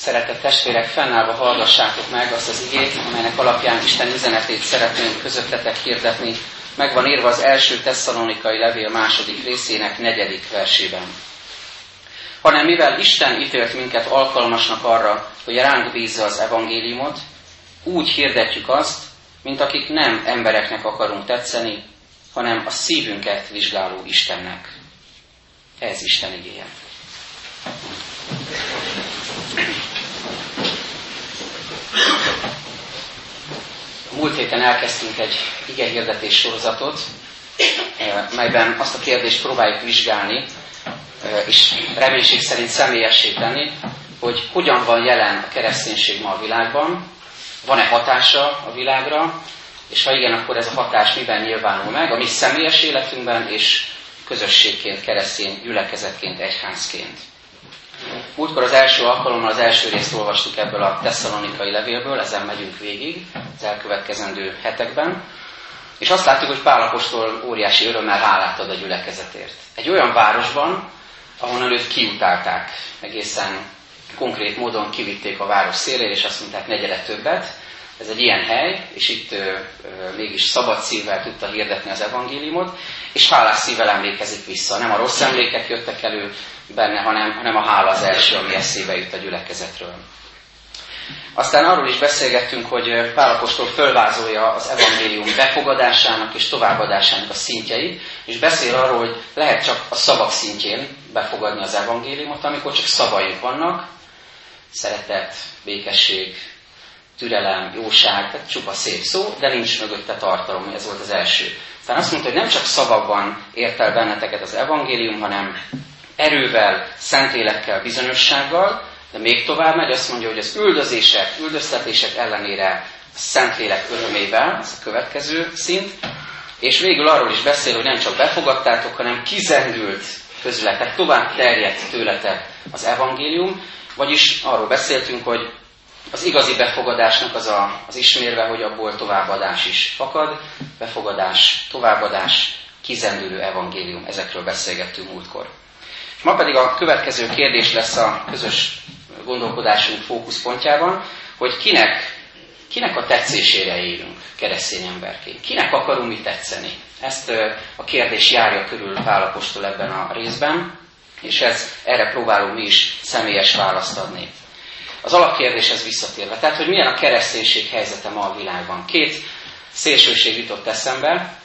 Szeretett testvérek, fennállva hallgassátok meg azt az igét, amelynek alapján Isten üzenetét szeretnénk közöttetek hirdetni. Meg van írva az első tesszalonikai levél második részének negyedik versében. Hanem mivel Isten ítélt minket alkalmasnak arra, hogy ránk bízza az evangéliumot, úgy hirdetjük azt, mint akik nem embereknek akarunk tetszeni, hanem a szívünket vizsgáló Istennek. Ez Isten igéje. Múlt héten elkezdtünk egy igehirdetés sorozatot, eh, melyben azt a kérdést próbáljuk vizsgálni, eh, és reménység szerint személyessé tenni, hogy hogyan van jelen a kereszténység ma a világban, van-e hatása a világra, és ha igen, akkor ez a hatás miben nyilvánul meg a mi személyes életünkben, és közösségként, keresztény gyülekezetként, egyházként. Múltkor az első alkalommal az első részt olvastuk ebből a tesszalonikai levélből, ezen megyünk végig az elkövetkezendő hetekben, és azt látjuk, hogy Pálapostól óriási örömmel hálát ad a gyülekezetért. Egy olyan városban, ahonnan őt kiutálták, egészen konkrét módon kivitték a város szélére, és azt mondták, negyede többet. Ez egy ilyen hely, és itt ö, mégis szabad szívvel tudta hirdetni az evangéliumot, és hálás szívvel emlékezik vissza. Nem a rossz emlékek jöttek elő benne, hanem, hanem a hála az első, ami eszébe jut a gyülekezetről. Aztán arról is beszélgettünk, hogy Pálapostól fölvázolja az evangélium befogadásának és továbbadásának a szintjeit, és beszél arról, hogy lehet csak a szavak szintjén befogadni az evangéliumot, amikor csak szavaink vannak, szeretet, békesség, türelem, jóság, tehát csupa szép szó, de nincs mögötte tartalom, ez volt az első. Aztán azt mondta, hogy nem csak szavakban ért el benneteket az evangélium, hanem erővel, szentlélekkel, bizonyossággal, de még tovább megy, azt mondja, hogy az üldözések, üldöztetések ellenére a Szentlélek örömével, ez a következő szint, és végül arról is beszél, hogy nem csak befogadtátok, hanem kizendült közületek, tovább terjedt tőletek az evangélium, vagyis arról beszéltünk, hogy az igazi befogadásnak az, a, az ismérve, hogy abból továbbadás is fakad, befogadás, továbbadás, kizendülő evangélium, ezekről beszélgettünk múltkor. Ma pedig a következő kérdés lesz a közös gondolkodásunk fókuszpontjában, hogy kinek, kinek a tetszésére élünk keresztény emberként. Kinek akarunk mi tetszeni? Ezt a kérdés járja körül Pálapostól ebben a részben, és ez, erre próbálunk mi is személyes választ adni. Az alapkérdéshez visszatérve, tehát hogy milyen a kereszténység helyzete ma a világban. Két szélsőség jutott eszembe.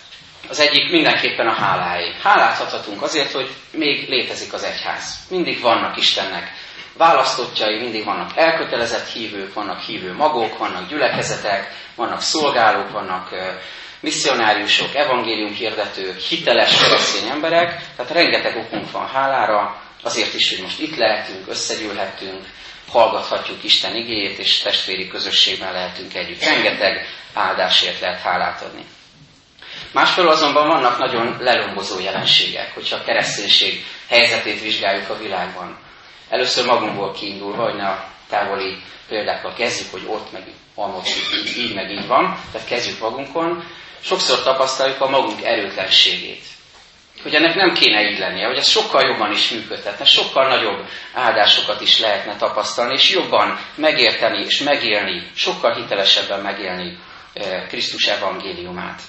Az egyik mindenképpen a hálái. Hálát azért, hogy még létezik az egyház. Mindig vannak Istennek választottjai, mindig vannak elkötelezett hívők, vannak hívő magok, vannak gyülekezetek, vannak szolgálók, vannak misszionáriusok, evangélium hirdetők, hiteles keresztény emberek, tehát rengeteg okunk van hálára, azért is, hogy most itt lehetünk, összegyűlhetünk, hallgathatjuk Isten igéjét, és testvéri közösségben lehetünk együtt. Rengeteg áldásért lehet hálát adni. Másfelől azonban vannak nagyon lelombozó jelenségek, hogyha a kereszténység helyzetét vizsgáljuk a világban. Először magunkból kiindulva, hogy a távoli példákkal kezdjük, hogy ott meg ott így, így meg így van, tehát kezdjük magunkon. Sokszor tapasztaljuk a magunk erőtlenségét. Hogy ennek nem kéne így lennie, hogy ez sokkal jobban is működhetne, sokkal nagyobb áldásokat is lehetne tapasztalni, és jobban megérteni és megélni, sokkal hitelesebben megélni eh, Krisztus evangéliumát.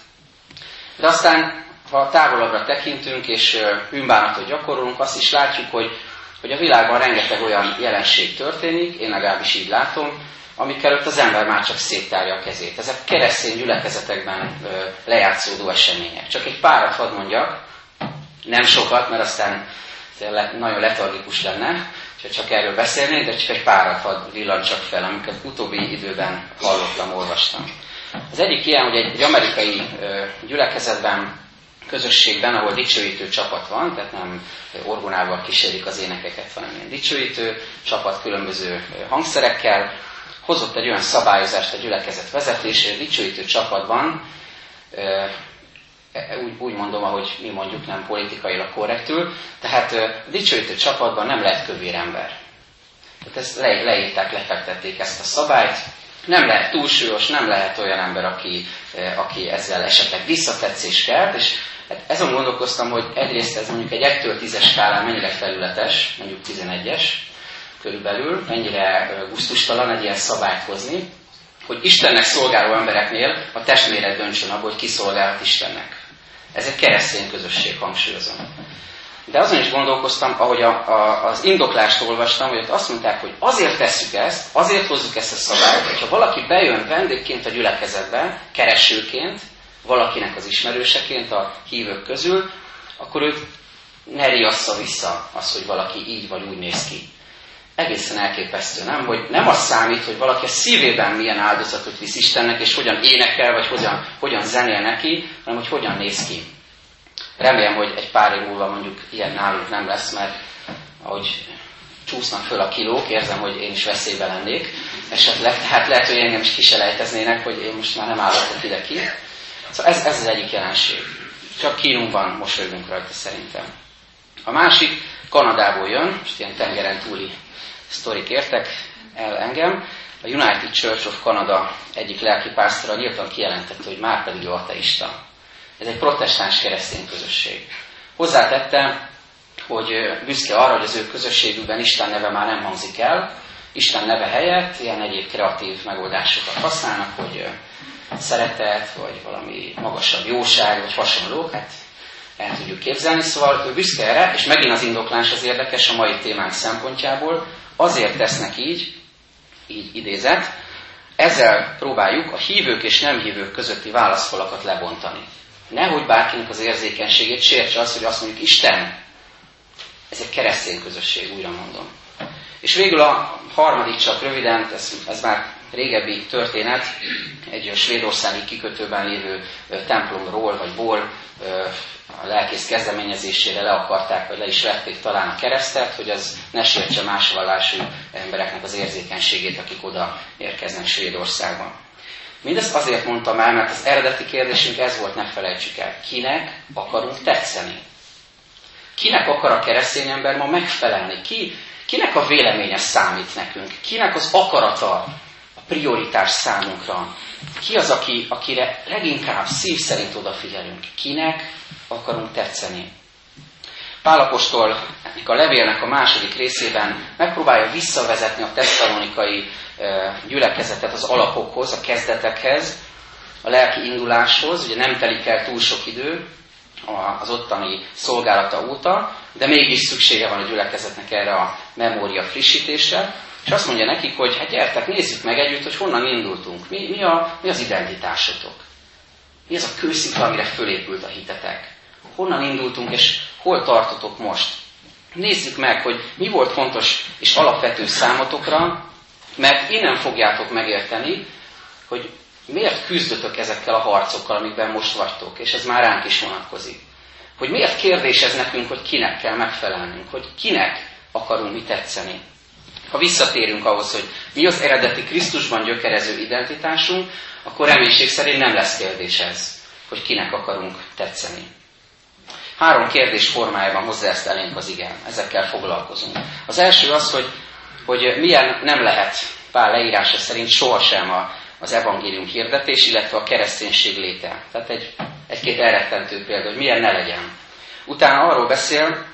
De aztán, ha távolabbra tekintünk és eh, bűnbánatot gyakorolunk, azt is látjuk, hogy hogy a világban rengeteg olyan jelenség történik, én legalábbis így látom, amikkel ott az ember már csak széttárja a kezét. Ezek keresztény gyülekezetekben ö, lejátszódó események. Csak egy párat hadd mondjak, nem sokat, mert aztán nagyon letargikus lenne, ha csak erről beszélnék, de csak egy párat hadd villancsak fel, amiket utóbbi időben hallottam, olvastam. Az egyik ilyen, hogy egy, egy amerikai ö, gyülekezetben közösségben, ahol dicsőítő csapat van, tehát nem orgonával kísérik az énekeket, hanem ilyen dicsőítő csapat különböző hangszerekkel, hozott egy olyan szabályozást a gyülekezet vezetésére, a dicsőítő csapatban, úgy, úgy mondom, ahogy mi mondjuk nem politikailag korrektül, tehát a dicsőítő csapatban nem lehet kövér ember. Tehát ezt le, leírták, lefektették ezt a szabályt, nem lehet túlsúlyos, nem lehet olyan ember, aki, aki ezzel esetleg visszatetszés kelt, és Hát ezen gondolkoztam, hogy egyrészt ez mondjuk egy 1-től 10-es skálán mennyire felületes, mondjuk 11-es, körülbelül, mennyire gusztustalan egy ilyen szabályt hozni, hogy Istennek szolgáló embereknél a testméret döntsön abból, hogy ki szolgálhat Istennek. Ez egy keresztény közösség, hangsúlyozom. De azon is gondolkoztam, ahogy a, a, az indoklást olvastam, hogy ott azt mondták, hogy azért tesszük ezt, azért hozzuk ezt a szabályt, hogyha valaki bejön vendégként a gyülekezetbe, keresőként, valakinek az ismerőseként a hívők közül, akkor őt ne riassza vissza az, hogy valaki így vagy úgy néz ki. Egészen elképesztő, nem? Hogy nem az számít, hogy valaki a szívében milyen áldozatot visz Istennek, és hogyan énekel, vagy hogyan, hogyan zenél neki, hanem hogy hogyan néz ki. Remélem, hogy egy pár év múlva mondjuk ilyen nálunk nem lesz, mert ahogy csúsznak föl a kilók, érzem, hogy én is veszélybe lennék esetleg, tehát lehet, hogy engem is kiselejteznének, hogy én most már nem állok ide ki. Szóval ez, ez az egyik jelenség. Csak kínunkban mosolygunk rajta szerintem. A másik Kanadából jön, most ilyen tengeren túli sztorik értek el engem. A United Church of Canada egyik lelki pásztora nyíltan kijelentette, hogy már pedig ő ateista. Ez egy protestáns keresztény közösség. Hozzátette, hogy büszke arra, hogy az ő közösségükben Isten neve már nem hangzik el, Isten neve helyett ilyen egyéb kreatív megoldásokat használnak, hogy szeretet, vagy valami magasabb jóság, vagy hasonlók, hát el tudjuk képzelni. Szóval ő büszke erre, és megint az indoklás az érdekes a mai témánk szempontjából, azért tesznek így, így idézett, ezzel próbáljuk a hívők és nem hívők közötti válaszfalakat lebontani. Nehogy bárkinek az érzékenységét sértse az, hogy azt mondjuk Isten. Ez egy keresztény közösség, újra mondom. És végül a harmadik csak röviden, ez, ez már régebbi történet, egy svédországi kikötőben lévő templomról, vagy ból a lelkész kezdeményezésére le akarták, vagy le is vették talán a keresztet, hogy az ne sértse más vallású embereknek az érzékenységét, akik oda érkeznek Svédországban. Mindezt azért mondtam el, mert az eredeti kérdésünk ez volt, ne felejtsük el. Kinek akarunk tetszeni? Kinek akar a keresztény ember ma megfelelni? Ki, kinek a véleménye számít nekünk? Kinek az akarata prioritás számunkra? Ki az, aki, akire leginkább szív szerint odafigyelünk? Kinek akarunk tetszeni? Pálapostól a levélnek a második részében megpróbálja visszavezetni a tesszalonikai gyülekezetet az alapokhoz, a kezdetekhez, a lelki induláshoz, ugye nem telik el túl sok idő az ottani szolgálata óta, de mégis szüksége van a gyülekezetnek erre a memória frissítésre, és azt mondja nekik, hogy hát gyertek, nézzük meg együtt, hogy honnan indultunk, mi, mi, a, mi az identitásotok, mi az a kőszikla, amire fölépült a hitetek, honnan indultunk, és hol tartotok most. Nézzük meg, hogy mi volt fontos és alapvető számotokra, mert innen fogjátok megérteni, hogy miért küzdötök ezekkel a harcokkal, amikben most vagytok, és ez már ránk is vonatkozik. Hogy miért kérdés ez nekünk, hogy kinek kell megfelelnünk, hogy kinek akarunk mi tetszeni. Ha visszatérünk ahhoz, hogy mi az eredeti Krisztusban gyökerező identitásunk, akkor reménység szerint nem lesz kérdés ez, hogy kinek akarunk tetszeni. Három kérdés formájában hozzá ezt elénk az igen. Ezekkel foglalkozunk. Az első az, hogy, hogy milyen nem lehet Pál leírása szerint sohasem a, az evangélium hirdetés, illetve a kereszténység léte. Tehát egy, egy-két elrettentő példa, hogy milyen ne legyen. Utána arról beszél,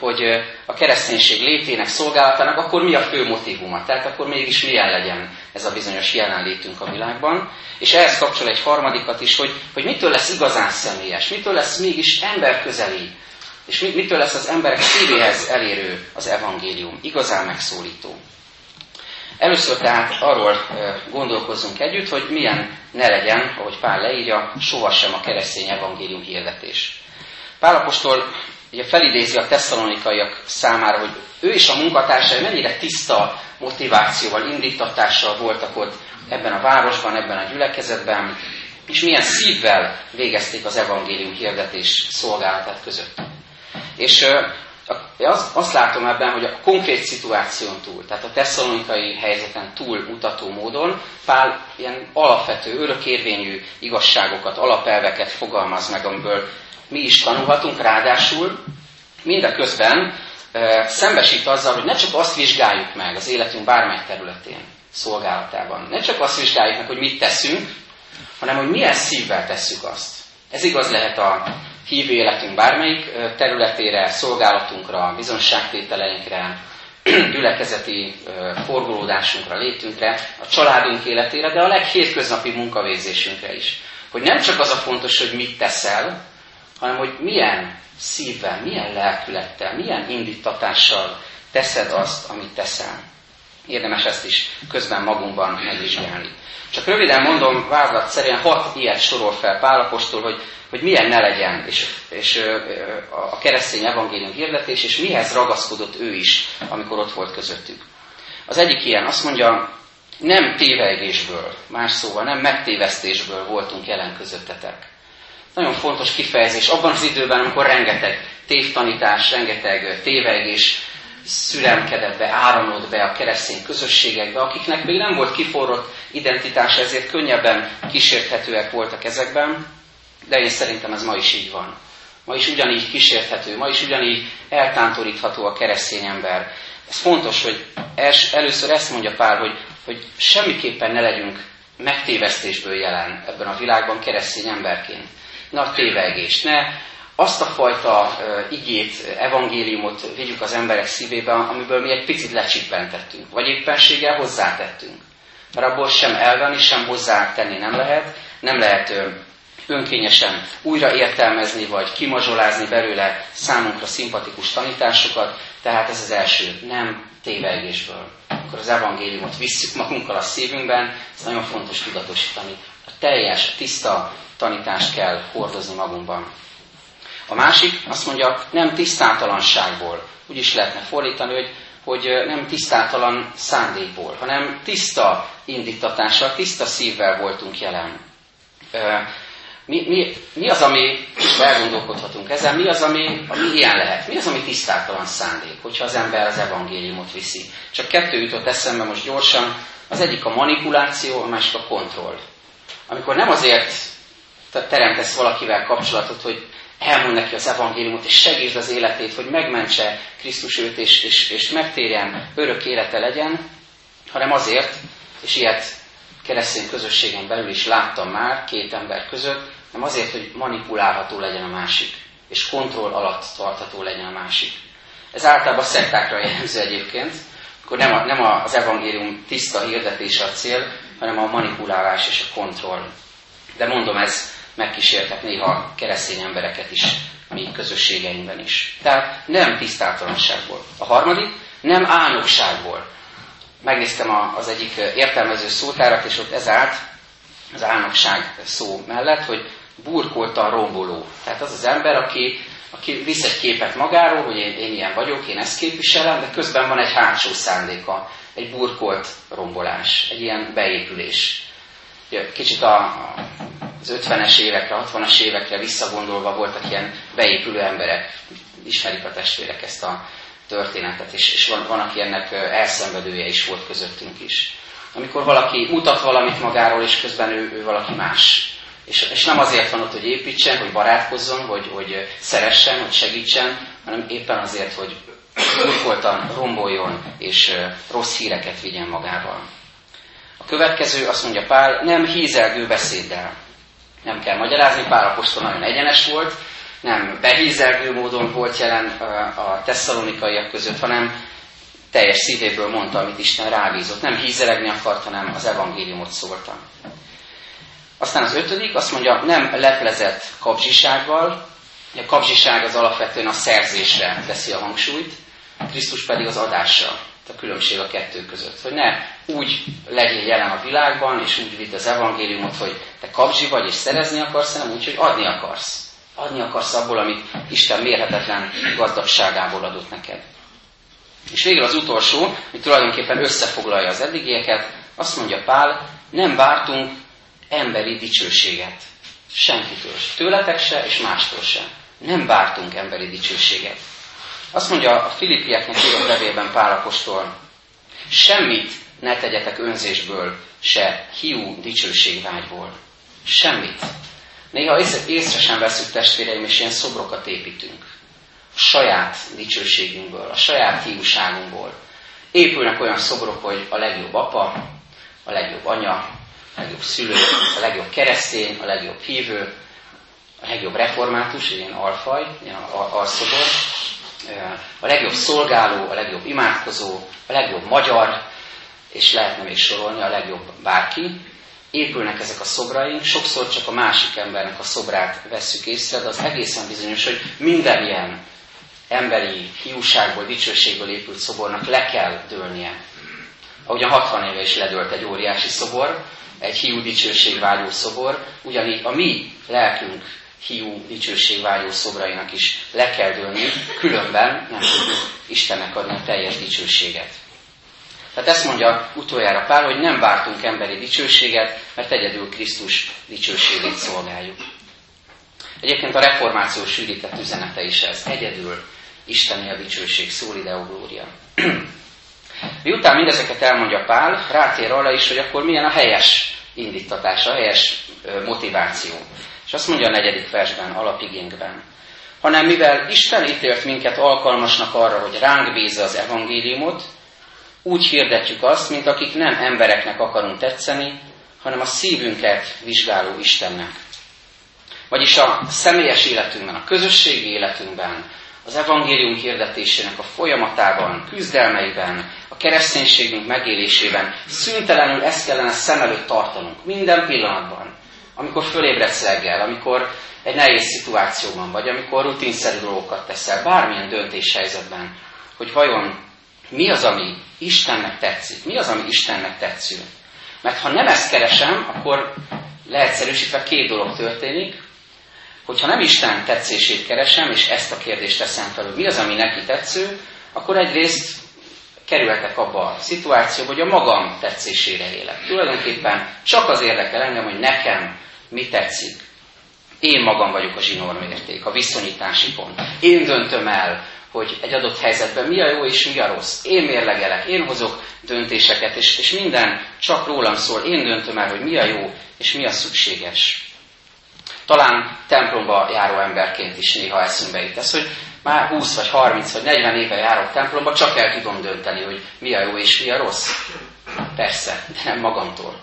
hogy a kereszténység létének, szolgálatának akkor mi a fő motivuma, tehát akkor mégis milyen legyen ez a bizonyos jelenlétünk a világban. És ehhez kapcsol egy harmadikat is, hogy, hogy mitől lesz igazán személyes, mitől lesz mégis emberközeli, és mitől lesz az emberek szívéhez elérő az evangélium, igazán megszólító. Először tehát arról gondolkozzunk együtt, hogy milyen ne legyen, ahogy Pál leírja, sohasem a keresztény evangélium hirdetés. Pálapostól ugye felidézi a tesszalonikaiak számára, hogy ő és a munkatársai mennyire tiszta motivációval, indítatással voltak ott ebben a városban, ebben a gyülekezetben, és milyen szívvel végezték az evangélium hirdetés szolgálatát között. És azt, azt látom ebben, hogy a konkrét szituáción túl, tehát a tesszalonikai helyzeten túl mutató módon Pál ilyen alapvető, örökérvényű igazságokat, alapelveket fogalmaz meg, amiből mi is tanulhatunk, ráadásul mindeközben szembesít azzal, hogy ne csak azt vizsgáljuk meg az életünk bármely területén, szolgálatában. Ne csak azt vizsgáljuk meg, hogy mit teszünk, hanem hogy milyen szívvel tesszük azt. Ez igaz lehet a hívő életünk bármelyik területére, szolgálatunkra, bizonságtételeinkre, gyülekezeti forgolódásunkra, létünkre, a családunk életére, de a leghétköznapi munkavégzésünkre is. Hogy nem csak az a fontos, hogy mit teszel, hanem hogy milyen szívvel, milyen lelkülettel, milyen indítatással teszed azt, amit teszel. Érdemes ezt is közben magunkban megvizsgálni. Csak röviden mondom, szerint hat ilyet sorol fel Pálapostól, hogy, hogy milyen ne legyen, és, és a keresztény evangélium hirdetés, és mihez ragaszkodott ő is, amikor ott volt közöttük. Az egyik ilyen azt mondja, nem tévegésből, más szóval nem megtévesztésből voltunk jelen közöttetek. Nagyon fontos kifejezés abban az időben, amikor rengeteg tévtanítás, rengeteg tévegés szüremkedett be, áramlott be a keresztény közösségekbe, akiknek még nem volt kiforrott identitása, ezért könnyebben kísérthetőek voltak ezekben, de én szerintem ez ma is így van. Ma is ugyanígy kísérthető, ma is ugyanígy eltántorítható a keresztény ember. Ez fontos, hogy els, először ezt mondja Pál, hogy, hogy semmiképpen ne legyünk megtévesztésből jelen ebben a világban keresztény emberként. Ne a tévegést, ne azt a fajta igét, evangéliumot vigyük az emberek szívébe, amiből mi egy picit lecsippentettünk, vagy éppenséggel hozzátettünk. Mert abból sem elvenni, sem hozzátenni nem lehet, nem lehet önkényesen újra értelmezni, vagy kimazsolázni belőle számunkra szimpatikus tanításokat, tehát ez az első, nem tévegésből. Akkor az evangéliumot visszük magunkkal a szívünkben, ez nagyon fontos tudatosítani. Teljes, tiszta tanítást kell hordozni magunkban. A másik azt mondja, nem tisztátalanságból. Úgy is lehetne fordítani, hogy, hogy nem tisztátalan szándékból, hanem tiszta indítatással, tiszta szívvel voltunk jelen. Mi, mi, mi az, ami, elgondolkodhatunk ezen, mi az, ami, ami ilyen lehet? Mi az, ami tisztátalan szándék, hogyha az ember az evangéliumot viszi? Csak kettő jutott eszembe most gyorsan, az egyik a manipuláció, a másik a kontroll. Amikor nem azért teremtesz valakivel kapcsolatot, hogy elmond neki az evangéliumot, és segítsd az életét, hogy megmentse Krisztus őt, és, és, és megtérjen, örök élete legyen, hanem azért, és ilyet keresztény közösségen belül is láttam már két ember között, nem azért, hogy manipulálható legyen a másik, és kontroll alatt tartható legyen a másik. Ez általában szektákra jellemző egyébként, akkor nem, a, nem az evangélium tiszta hirdetése a cél, hanem a manipulálás és a kontroll. De mondom, ez megkísérhet néha keresztény embereket is, mi közösségeinkben is. Tehát nem tisztátalanságból. A harmadik, nem álnokságból. Megnéztem az egyik értelmező szótárat, és ott ez állt az álnokság szó mellett, hogy burkoltan romboló. Tehát az az ember, aki, aki visz egy képet magáról, hogy én, én ilyen vagyok, én ezt képviselem, de közben van egy hátsó szándéka, egy burkolt rombolás, egy ilyen beépülés. Kicsit a, az 50-es évekre, 60-as évekre visszagondolva voltak ilyen beépülő emberek, ismerik a testvérek ezt a történetet, és, és van, van, aki ennek elszenvedője is volt közöttünk is. Amikor valaki mutat valamit magáról, és közben ő, ő valaki más. És, és nem azért van ott, hogy építsen, hogy barátkozzon, hogy, hogy szeressen, hogy segítsen, hanem éppen azért, hogy burkoltan romboljon, és rossz híreket vigyen magával. A következő, azt mondja Pál, nem hízelgő beszéddel. Nem kell magyarázni, Pál apostol nagyon egyenes volt, nem behízelgő módon volt jelen a tesszalonikaiak között, hanem teljes szívéből mondta, amit Isten rábízott. Nem hízelegni akart, hanem az evangéliumot szólta. Aztán az ötödik, azt mondja, nem leplezett kapzsisággal, a kapzsiság az alapvetően a szerzésre teszi a hangsúlyt, Krisztus pedig az adásra. A különbség a kettő között. Hogy ne úgy legyél jelen a világban, és úgy vidd az evangéliumot, hogy te kapzsi vagy, és szerezni akarsz, hanem úgy, hogy adni akarsz. Adni akarsz abból, amit Isten mérhetetlen gazdagságából adott neked. És végül az utolsó, hogy tulajdonképpen összefoglalja az eddigieket, azt mondja Pál, nem vártunk emberi dicsőséget. Senkitől. Tőletek se, és mástól se. Nem vártunk emberi dicsőséget. Azt mondja a Filippieknek írott levélben Pálapostól, semmit ne tegyetek önzésből, se hiú dicsőségvágyból. Semmit. Néha észre sem veszük testvéreim, és ilyen szobrokat építünk. A saját dicsőségünkből, a saját hiúságunkból. Épülnek olyan szobrok, hogy a legjobb apa, a legjobb anya, a legjobb szülő, a legjobb keresztény, a legjobb hívő, a legjobb református, ilyen alfaj, ilyen alszobor, a legjobb szolgáló, a legjobb imádkozó, a legjobb magyar, és lehetne még sorolni, a legjobb bárki. Épülnek ezek a szobraink, sokszor csak a másik embernek a szobrát vesszük észre, de az egészen bizonyos, hogy minden ilyen emberi hiúságból, dicsőségből épült szobornak le kell dőlnie. Ahogy a 60 éve is ledőlt egy óriási szobor, egy hiú dicsőségvágyó szobor, ugyanígy a mi lelkünk hiú dicsőségvágyó szobrainak is le kell dőlni, különben nem tudjuk Istennek adni a teljes dicsőséget. Tehát ezt mondja utoljára Pál, hogy nem vártunk emberi dicsőséget, mert egyedül Krisztus dicsőségét szolgáljuk. Egyébként a reformáció sűrített üzenete is ez. Egyedül Isteni a dicsőség, szól ide a glória. Miután mindezeket elmondja Pál, rátér arra is, hogy akkor milyen a helyes indítatás, a helyes motiváció. És azt mondja a negyedik versben, alapigénkben. Hanem mivel Isten ítélt minket alkalmasnak arra, hogy ránk bízza az evangéliumot, úgy hirdetjük azt, mint akik nem embereknek akarunk tetszeni, hanem a szívünket vizsgáló Istennek. Vagyis a személyes életünkben, a közösségi életünkben, az evangélium hirdetésének a folyamatában, küzdelmeiben, a kereszténységünk megélésében szüntelenül ezt kellene szem előtt tartanunk, minden pillanatban. Amikor fölébredsz reggel, amikor egy nehéz szituációban vagy, amikor rutinszerű dolgokat teszel, bármilyen döntéshelyzetben, hogy vajon mi az, ami Istennek tetszik, mi az, ami Istennek tetsző. Mert ha nem ezt keresem, akkor leegyszerűsítve két dolog történik, hogyha nem Isten tetszését keresem, és ezt a kérdést teszem fel, hogy mi az, ami neki tetsző, akkor egyrészt kerülhetek abba a szituációba, hogy a magam tetszésére élek. Tulajdonképpen csak az érdekel engem, hogy nekem mi tetszik. Én magam vagyok a zsinórmérték, a viszonyítási pont. Én döntöm el, hogy egy adott helyzetben mi a jó és mi a rossz. Én mérlegelek, én hozok döntéseket, és, és minden csak rólam szól. Én döntöm el, hogy mi a jó és mi a szükséges. Talán templomba járó emberként is néha eszünkbe jut ez, hogy már 20 vagy 30 vagy 40 éve járok templomba, csak el tudom dönteni, hogy mi a jó és mi a rossz. Persze, de nem magamtól.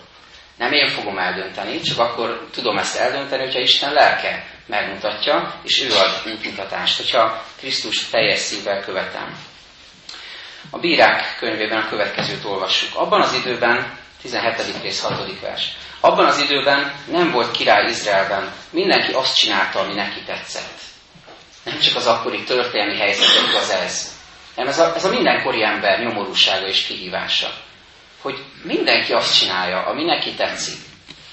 Nem én fogom eldönteni, csak akkor tudom ezt eldönteni, hogyha Isten lelke megmutatja, és ő ad útmutatást, hogyha Krisztus teljes szívvel követem. A bírák könyvében a következőt olvassuk. Abban az időben, 17. rész 6. vers. Abban az időben nem volt király Izraelben, mindenki azt csinálta, ami neki tetszett. Nem csak az akkori történelmi helyzet igaz ez, hanem ez a, ez a mindenkori ember nyomorúsága és kihívása. Hogy mindenki azt csinálja, ami neki tetszik.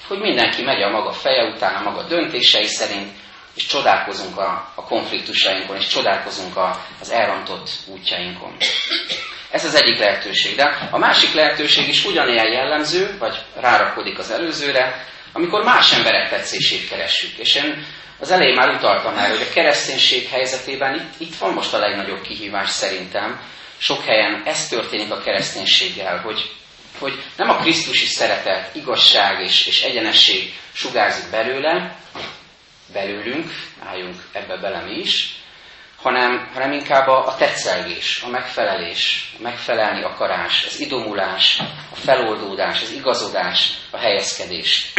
Hogy mindenki megy a maga feje után, a maga döntései szerint, és csodálkozunk a, a konfliktusainkon, és csodálkozunk a, az elrontott útjainkon. Ez az egyik lehetőség. De a másik lehetőség is ugyanilyen jellemző, vagy rárakodik az előzőre, amikor más emberek tetszését keressük. És én az elején már utaltam el, hogy a kereszténység helyzetében itt, itt van most a legnagyobb kihívás szerintem. Sok helyen ez történik a kereszténységgel, hogy, hogy nem a Krisztusi szeretet, igazság és, és egyenesség sugárzik belőle, belőlünk, álljunk ebbe bele mi is, hanem, hanem inkább a, a tetszelgés, a megfelelés, a megfelelni akarás, az idomulás, a feloldódás, az igazodás, a helyezkedés.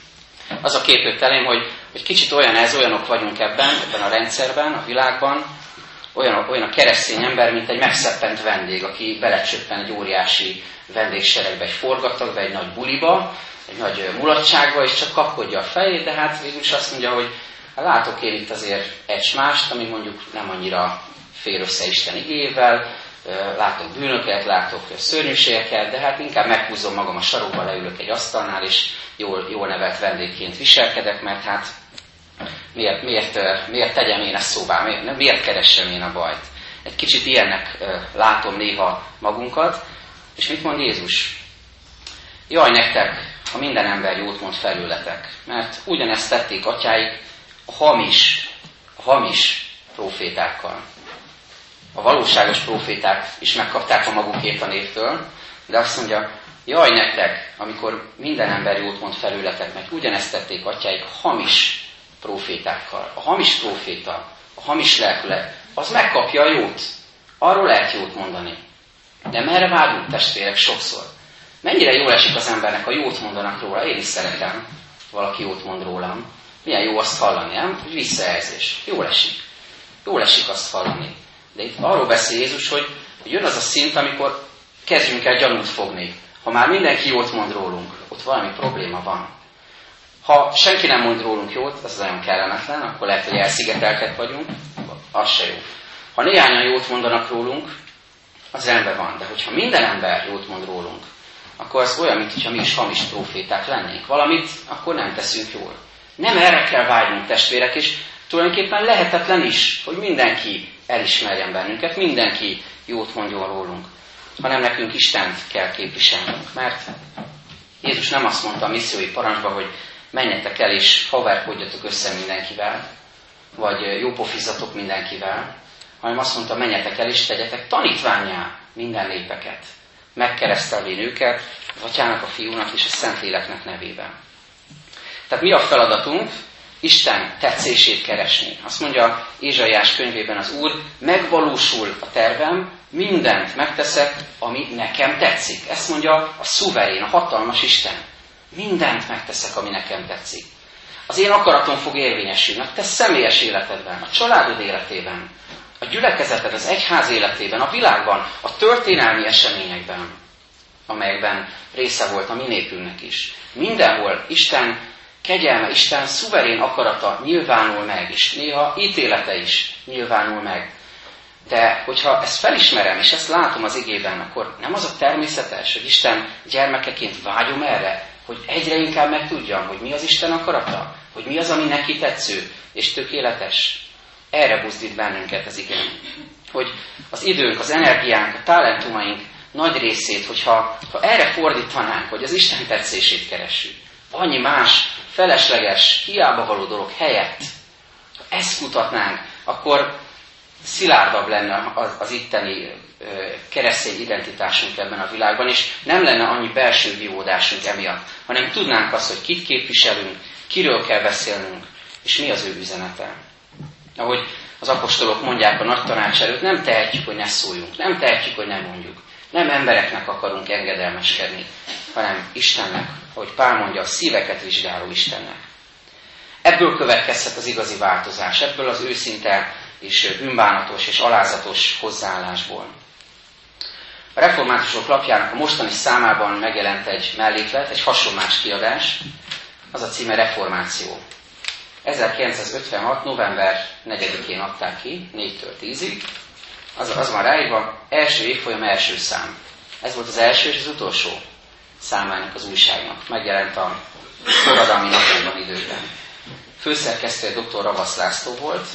az a kép elém, hogy, hogy kicsit olyan ez, olyanok vagyunk ebben, ebben a rendszerben, a világban, olyan, olyan a keresztény ember, mint egy megszeppent vendég, aki belecsöppen egy óriási vendégseregbe, egy forgatagba, egy nagy buliba, egy nagy mulatságba, és csak kapkodja a fejét, de hát végül is azt mondja, hogy látok én itt azért egy mást, ami mondjuk nem annyira fér össze Isten igével, látok bűnöket, látok szörnyűségeket, de hát inkább meghúzom magam a sarokba, leülök egy asztalnál, és jól, jól nevelt vendégként viselkedek, mert hát miért, miért, miért tegyem én ezt szóvá, miért, miért keressem én a bajt. Egy kicsit ilyennek látom néha magunkat, és mit mond Jézus? Jaj nektek, ha minden ember jót mond felületek, mert ugyanezt tették atyáik hamis, hamis profétákkal. A valóságos proféták is megkapták a magukét a névtől, de azt mondja, jaj nektek, amikor minden ember jót mond felületek, mert ugyanezt tették atyáik hamis profétákkal. A hamis proféta, a hamis lelkület, az megkapja a jót. Arról lehet jót mondani. De merre vágyunk testvérek sokszor? Mennyire jól esik az embernek, ha jót mondanak róla? Én is szeretem, valaki jót mond rólam. Milyen jó azt hallani, nem? Visszajelzés. Jól esik. Jól esik azt hallani. De itt arról beszél Jézus, hogy jön az a szint, amikor kezdjünk el gyanút fogni. Ha már mindenki jót mond rólunk, ott valami probléma van. Ha senki nem mond rólunk jót, az nagyon kellemetlen, akkor lehet, hogy elszigetelket vagyunk, az se jó. Ha néhányan jót mondanak rólunk, az rendben van. De hogyha minden ember jót mond rólunk, akkor az olyan, mintha mi is hamis proféták lennénk. Valamit akkor nem teszünk jól. Nem erre kell vágynunk, testvérek, és tulajdonképpen lehetetlen is, hogy mindenki elismerjen bennünket, mindenki jót mondjon rólunk, hanem nekünk Istent kell képviselnünk. Mert Jézus nem azt mondta a missziói parancsba, hogy menjetek el és haverkodjatok össze mindenkivel, vagy jópofizzatok mindenkivel, hanem azt mondta, menjetek el és tegyetek tanítványá minden népeket, megkeresztelvén őket, az atyának, a fiúnak és a Szentléleknek nevében. Tehát mi a feladatunk? Isten tetszését keresni. Azt mondja Ézsaiás könyvében az Úr, megvalósul a tervem, mindent megteszek, ami nekem tetszik. Ezt mondja a szuverén, a hatalmas Isten. Mindent megteszek, ami nekem tetszik. Az én akaratom fog érvényesülni a te személyes életedben, a családod életében, a gyülekezeted, az egyház életében, a világban, a történelmi eseményekben, amelyekben része volt a mi népünknek is. Mindenhol Isten kegyelme, Isten szuverén akarata nyilvánul meg, és néha ítélete is nyilvánul meg. De hogyha ezt felismerem, és ezt látom az igében, akkor nem az a természetes, hogy Isten gyermekeként vágyom erre, hogy egyre inkább megtudjam, hogy mi az Isten akarata, hogy mi az, ami neki tetsző és tökéletes. Erre buzdít bennünket az igen. Hogy az időnk, az energiánk, a talentumaink nagy részét, hogyha ha erre fordítanánk, hogy az Isten tetszését keressük, annyi más felesleges, hiába való dolog helyett, ha ezt kutatnánk, akkor szilárdabb lenne az, az itteni keresztény identitásunk ebben a világban, és nem lenne annyi belső vívódásunk emiatt, hanem tudnánk azt, hogy kit képviselünk, kiről kell beszélnünk, és mi az ő üzenete. Ahogy az apostolok mondják a nagy tanács előtt, nem tehetjük, hogy ne szóljunk, nem tehetjük, hogy nem mondjuk. Nem embereknek akarunk engedelmeskedni, hanem Istennek, ahogy Pál mondja, a szíveket vizsgáló Istennek. Ebből következhet az igazi változás, ebből az őszinte és bűnbánatos és alázatos hozzáállásból. A reformátusok lapjának a mostani számában megjelent egy melléklet, egy hasonlás kiadás, az a címe Reformáció. 1956. november 4-én adták ki, 4-től 10-ig. Az, az van ráírva, első évfolyam első szám. Ez volt az első és az utolsó számának az újságnak. Megjelent a forradalmi napokban időben. Főszerkesztő dr. Ravasz László volt,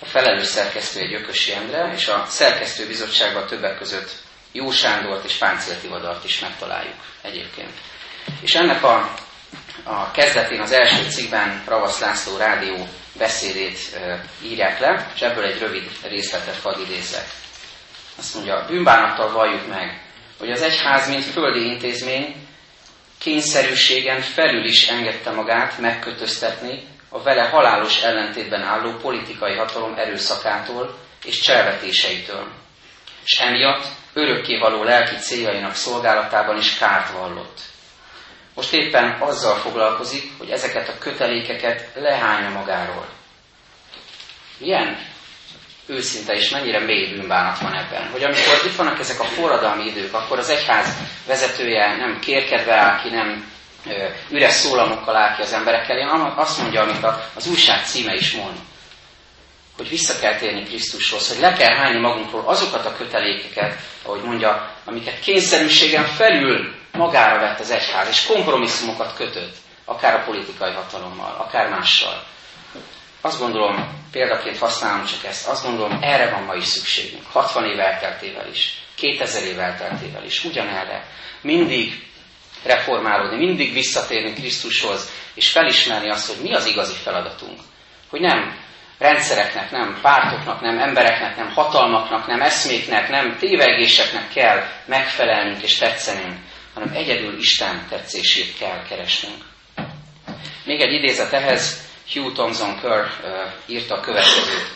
a felelős szerkesztő egy Ökösi Endre, és a szerkesztő bizottságban többek között Jó Sándort és Páncél Tivadart is megtaláljuk egyébként. És ennek a, a kezdetén az első cikkben Ravasz László rádió beszédét e, írják le, és ebből egy rövid részletet hadd idézzek. Azt mondja, bűnbánattal valljuk meg, hogy az egyház, mint földi intézmény, kényszerűségen felül is engedte magát megkötöztetni a vele halálos ellentétben álló politikai hatalom erőszakától és cselvetéseitől, és emiatt örökkévaló lelki céljainak szolgálatában is kárt vallott. Most éppen azzal foglalkozik, hogy ezeket a kötelékeket lehányja magáról. Milyen őszinte és mennyire mély bűnbánat van ebben. Hogy amikor itt vannak ezek a forradalmi idők, akkor az egyház vezetője nem kérkedve áll ki, nem üres szólamokkal áll ki az emberekkel. Én azt mondja, amit az újság címe is mond, hogy vissza kell térni Krisztushoz, hogy le kell hányni magunkról azokat a kötelékeket, ahogy mondja, amiket kényszerűségen felül magára vett az egyház, és kompromisszumokat kötött, akár a politikai hatalommal, akár mással. Azt gondolom, példaként használom csak ezt, azt gondolom, erre van ma is szükségünk. 60 év elteltével is, 2000 év elteltével is, ugyanerre. Mindig reformálódni, mindig visszatérni Krisztushoz, és felismerni azt, hogy mi az igazi feladatunk. Hogy nem rendszereknek, nem pártoknak, nem embereknek, nem hatalmaknak, nem eszméknek, nem tévegéseknek kell megfelelnünk és tetszenünk, hanem egyedül Isten tetszését kell keresnünk. Még egy idézet ehhez, Hugh Thomson Kerr írta a következőt.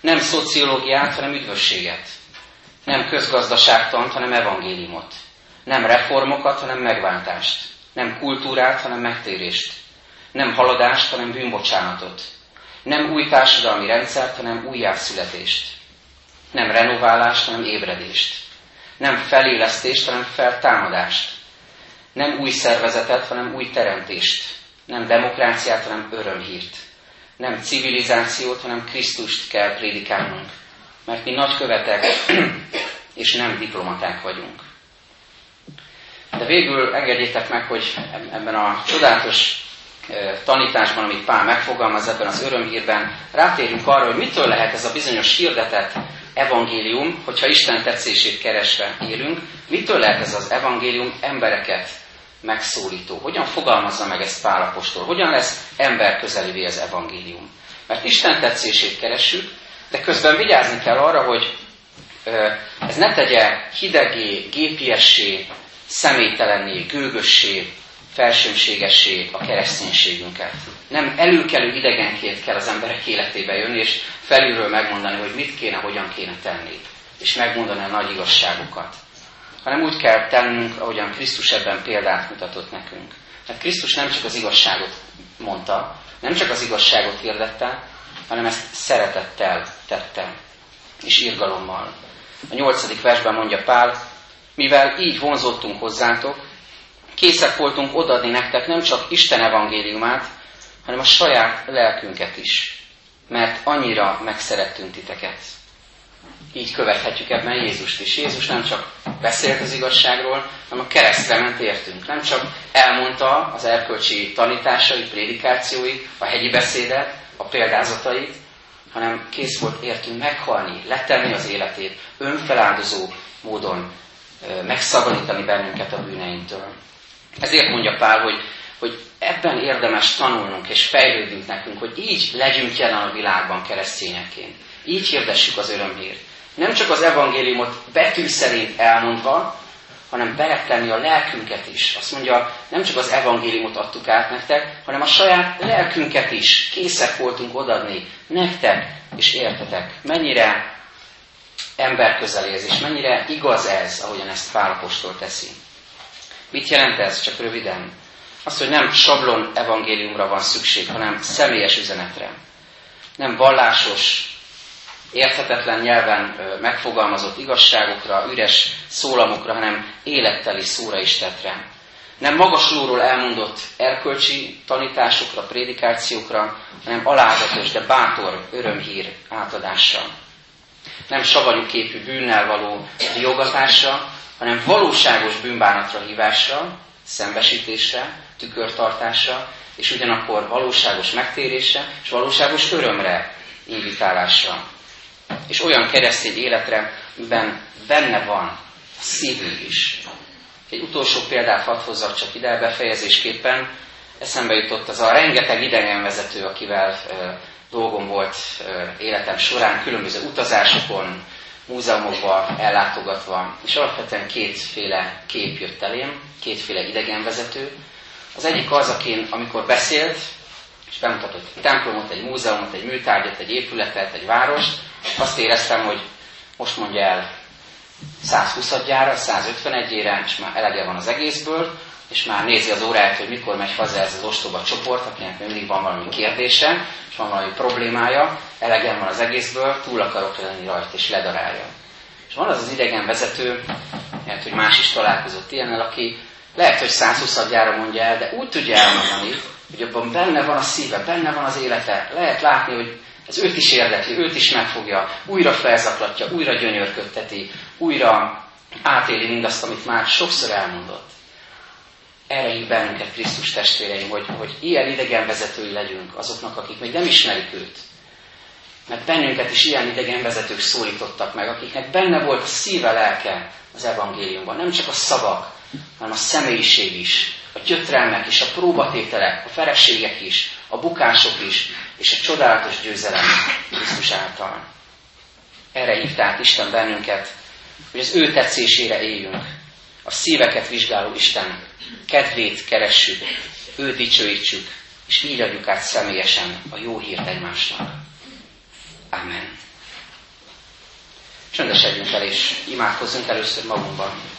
Nem szociológiát, hanem üdvösséget. Nem közgazdaságtant, hanem evangéliumot. Nem reformokat, hanem megváltást. Nem kultúrát, hanem megtérést. Nem haladást, hanem bűnbocsánatot. Nem új társadalmi rendszert, hanem újjászületést. Nem renoválást, hanem ébredést. Nem felélesztést, hanem feltámadást. Nem új szervezetet, hanem új teremtést. Nem demokráciát, hanem örömhírt. Nem civilizációt, hanem Krisztust kell prédikálnunk. Mert mi nagykövetek és nem diplomaták vagyunk. De végül engedjétek meg, hogy ebben a csodálatos tanításban, amit Pál megfogalmaz ebben az örömhírben, rátérünk arra, hogy mitől lehet ez a bizonyos hirdetett evangélium, hogyha Isten tetszését keresve élünk, mitől lehet ez az evangélium embereket megszólító? Hogyan fogalmazza meg ezt Pál apostol? Hogyan lesz ember közelivé az evangélium? Mert Isten tetszését keressük, de közben vigyázni kell arra, hogy ez ne tegye hidegé, gépiessé, személytelenné, gőgössé, felsőségessé a kereszténységünket. Nem előkelő idegenként kell az emberek életébe jönni, és felülről megmondani, hogy mit kéne, hogyan kéne tenni, és megmondani a nagy igazságokat. Hanem úgy kell tennünk, ahogyan Krisztus ebben példát mutatott nekünk. Mert Krisztus nem csak az igazságot mondta, nem csak az igazságot hirdette, hanem ezt szeretettel tette, és irgalommal. A nyolcadik versben mondja Pál, mivel így vonzottunk hozzátok, készek voltunk odadni nektek nem csak Isten evangéliumát, hanem a saját lelkünket is, mert annyira megszerettünk titeket. Így követhetjük ebben Jézust is. Jézus nem csak beszélt az igazságról, hanem a keresztre ment értünk. Nem csak elmondta az erkölcsi tanításait, prédikációit, a hegyi beszédet, a példázatait, hanem kész volt értünk meghalni, letenni az életét, önfeláldozó módon megszabadítani bennünket a bűneinktől. Ezért mondja Pál, hogy, hogy ebben érdemes tanulnunk és fejlődünk nekünk, hogy így legyünk jelen a világban keresztényeként. Így hirdessük az örömhírt. Nem csak az evangéliumot betű szerint elmondva, hanem beletenni a lelkünket is. Azt mondja, nem csak az evangéliumot adtuk át nektek, hanem a saját lelkünket is készek voltunk odadni nektek és értetek. Mennyire emberközeléz, és mennyire igaz ez, ahogyan ezt Pálapostól teszi. Mit jelent ez, csak röviden? Azt, hogy nem sablon evangéliumra van szükség, hanem személyes üzenetre. Nem vallásos, érthetetlen nyelven megfogalmazott igazságokra, üres szólamokra, hanem életteli szóra is tetre. Nem magaslóról elmondott erkölcsi tanításokra, prédikációkra, hanem alázatos, de bátor örömhír átadásra. Nem savanyú képű bűnnel való diogatásra, hanem valóságos bűnbánatra hívásra, szembesítésre, tükörtartásra, és ugyanakkor valóságos megtérésre és valóságos örömre invitálásra. És olyan keresztény amiben benne van a szívünk is. Egy utolsó példát hadd hozzak csak ide, befejezésképpen eszembe jutott az a rengeteg idegenvezető, akivel dolgom volt életem során, különböző utazásokon, múzeumokba ellátogatva, és alapvetően kétféle kép jött elém, kétféle idegenvezető. Az egyik az, aki amikor beszélt, és bemutatott egy templomot, egy múzeumot, egy műtárgyat, egy épületet, egy várost, azt éreztem, hogy most mondja el 120-adjára, 151-ére, és már elege van az egészből, és már nézi az óráját, hogy mikor megy haza ez az ostoba csoport, akinek mindig van valami kérdése, és van valami problémája, elegem van az egészből, túl akarok lenni rajta, és ledarálja. És van az az idegen vezető, lehet, hogy más is találkozott ilyennel, aki lehet, hogy 120 gyára mondja el, de úgy tudja elmondani, hogy abban benne van a szíve, benne van az élete. Lehet látni, hogy ez őt is érdekli, őt is megfogja, újra felzaklatja, újra gyönyörködteti, újra átéli mindazt, amit már sokszor elmondott erre hív bennünket Krisztus testvéreim, hogy, hogy ilyen idegenvezetői legyünk azoknak, akik még nem ismerik őt. Mert bennünket is ilyen idegenvezetők szólítottak meg, akiknek benne volt a szíve lelke az evangéliumban. Nem csak a szavak, hanem a személyiség is, a gyötrelmek is, a próbatételek, a ferességek is, a bukások is, és a csodálatos győzelem Krisztus által. Erre hívták Isten bennünket, hogy az ő tetszésére éljünk. A szíveket vizsgáló Isten kedvét keressük, ő dicsőítsük, és így adjuk át személyesen a jó hírt egymásnak. Amen. Csöndesedjünk el, és imádkozzunk először magunkban.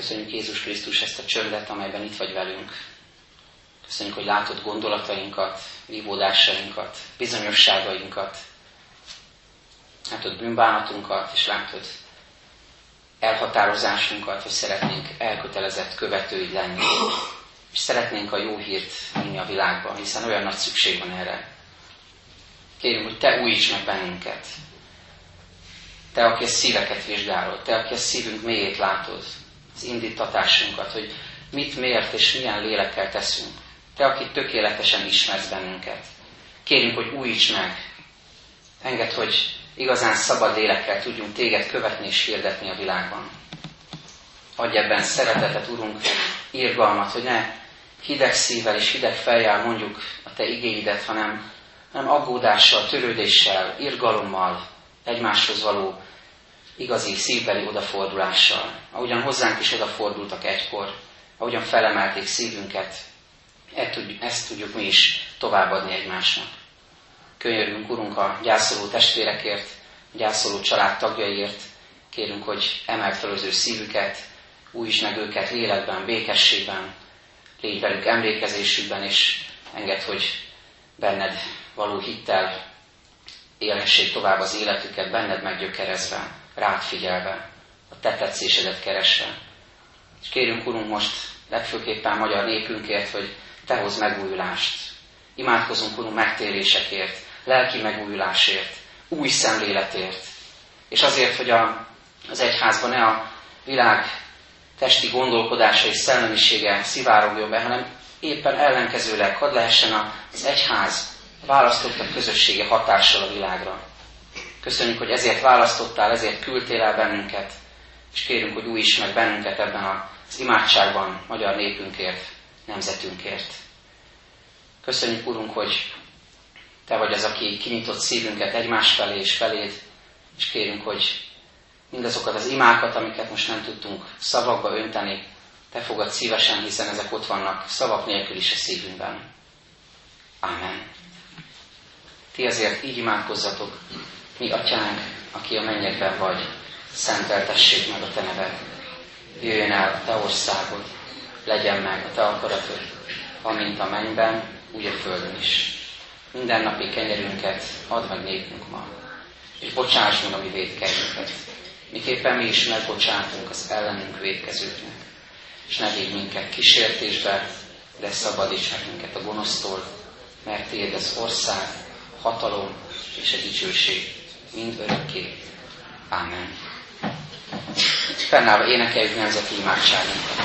Köszönjük Jézus Krisztus ezt a csöndet, amelyben itt vagy velünk. Köszönjük, hogy látod gondolatainkat, vívódásainkat, bizonyosságainkat. Látod bűnbánatunkat, és látod elhatározásunkat, hogy szeretnénk elkötelezett követői lenni. És szeretnénk a jó hírt vinni a világban, hiszen olyan nagy szükség van erre. Kérünk, hogy Te újíts meg bennünket. Te, aki a szíveket vizsgálod, Te, aki a szívünk mélyét látod, az indítatásunkat, hogy mit, miért és milyen lélekkel teszünk. Te, aki tökéletesen ismersz bennünket. Kérünk, hogy újíts meg. Engedd, hogy igazán szabad lélekkel tudjunk téged követni és hirdetni a világban. Adj ebben szeretetet, Urunk, írgalmat, hogy ne hideg szívvel és hideg fejjel mondjuk a Te igényidet, hanem, hanem aggódással, törődéssel, irgalommal, egymáshoz való igazi szívbeli odafordulással. Ahogyan hozzánk is odafordultak egykor, ahogyan felemelték szívünket, ezt tudjuk mi is továbbadni egymásnak. Könyörgünk, Urunk, a gyászoló testvérekért, a gyászoló család tagjaiért, kérünk, hogy emeld fel az ő szívüket, újíts meg őket lélekben, békességben, légy velük emlékezésükben, és enged, hogy benned való hittel élhessék tovább az életüket, benned meggyökerezve, rád figyelve, a te tetszésedet keresve. És kérünk, Urunk, most legfőképpen magyar népünkért, hogy te hozz megújulást. Imádkozunk, Urunk, megtérésekért, lelki megújulásért, új szemléletért. És azért, hogy a, az egyházban ne a világ testi gondolkodása és szellemisége szivárogjon be, hanem éppen ellenkezőleg hadd lehessen az egyház választottak közössége hatással a világra. Köszönjük, hogy ezért választottál, ezért küldtél el bennünket, és kérünk, hogy új is meg bennünket ebben az imádságban, magyar népünkért, nemzetünkért. Köszönjük, Urunk, hogy Te vagy az, aki kinyitott szívünket egymás felé és feléd, és kérünk, hogy mindazokat az imákat, amiket most nem tudtunk szavakba önteni, Te fogad szívesen, hiszen ezek ott vannak szavak nélkül is a szívünkben. Amen. Ti azért így imádkozzatok, mi atyánk, aki a mennyekben vagy, szenteltessék meg a te neved. Jöjjön el a te országod, legyen meg a te akaratod, amint a mennyben, úgy a földön is. Minden napi kenyerünket add meg nékünk ma, és bocsáss meg a mi védkeinket, miképpen mi is megbocsátunk az ellenünk védkezőknek. És ne védj minket kísértésbe, de szabadíts meg minket a gonosztól, mert Tiéd az ország, hatalom és a dicsőség mind örökké. Ámen. Fennállva énekeljük nemzeti imádságunkat.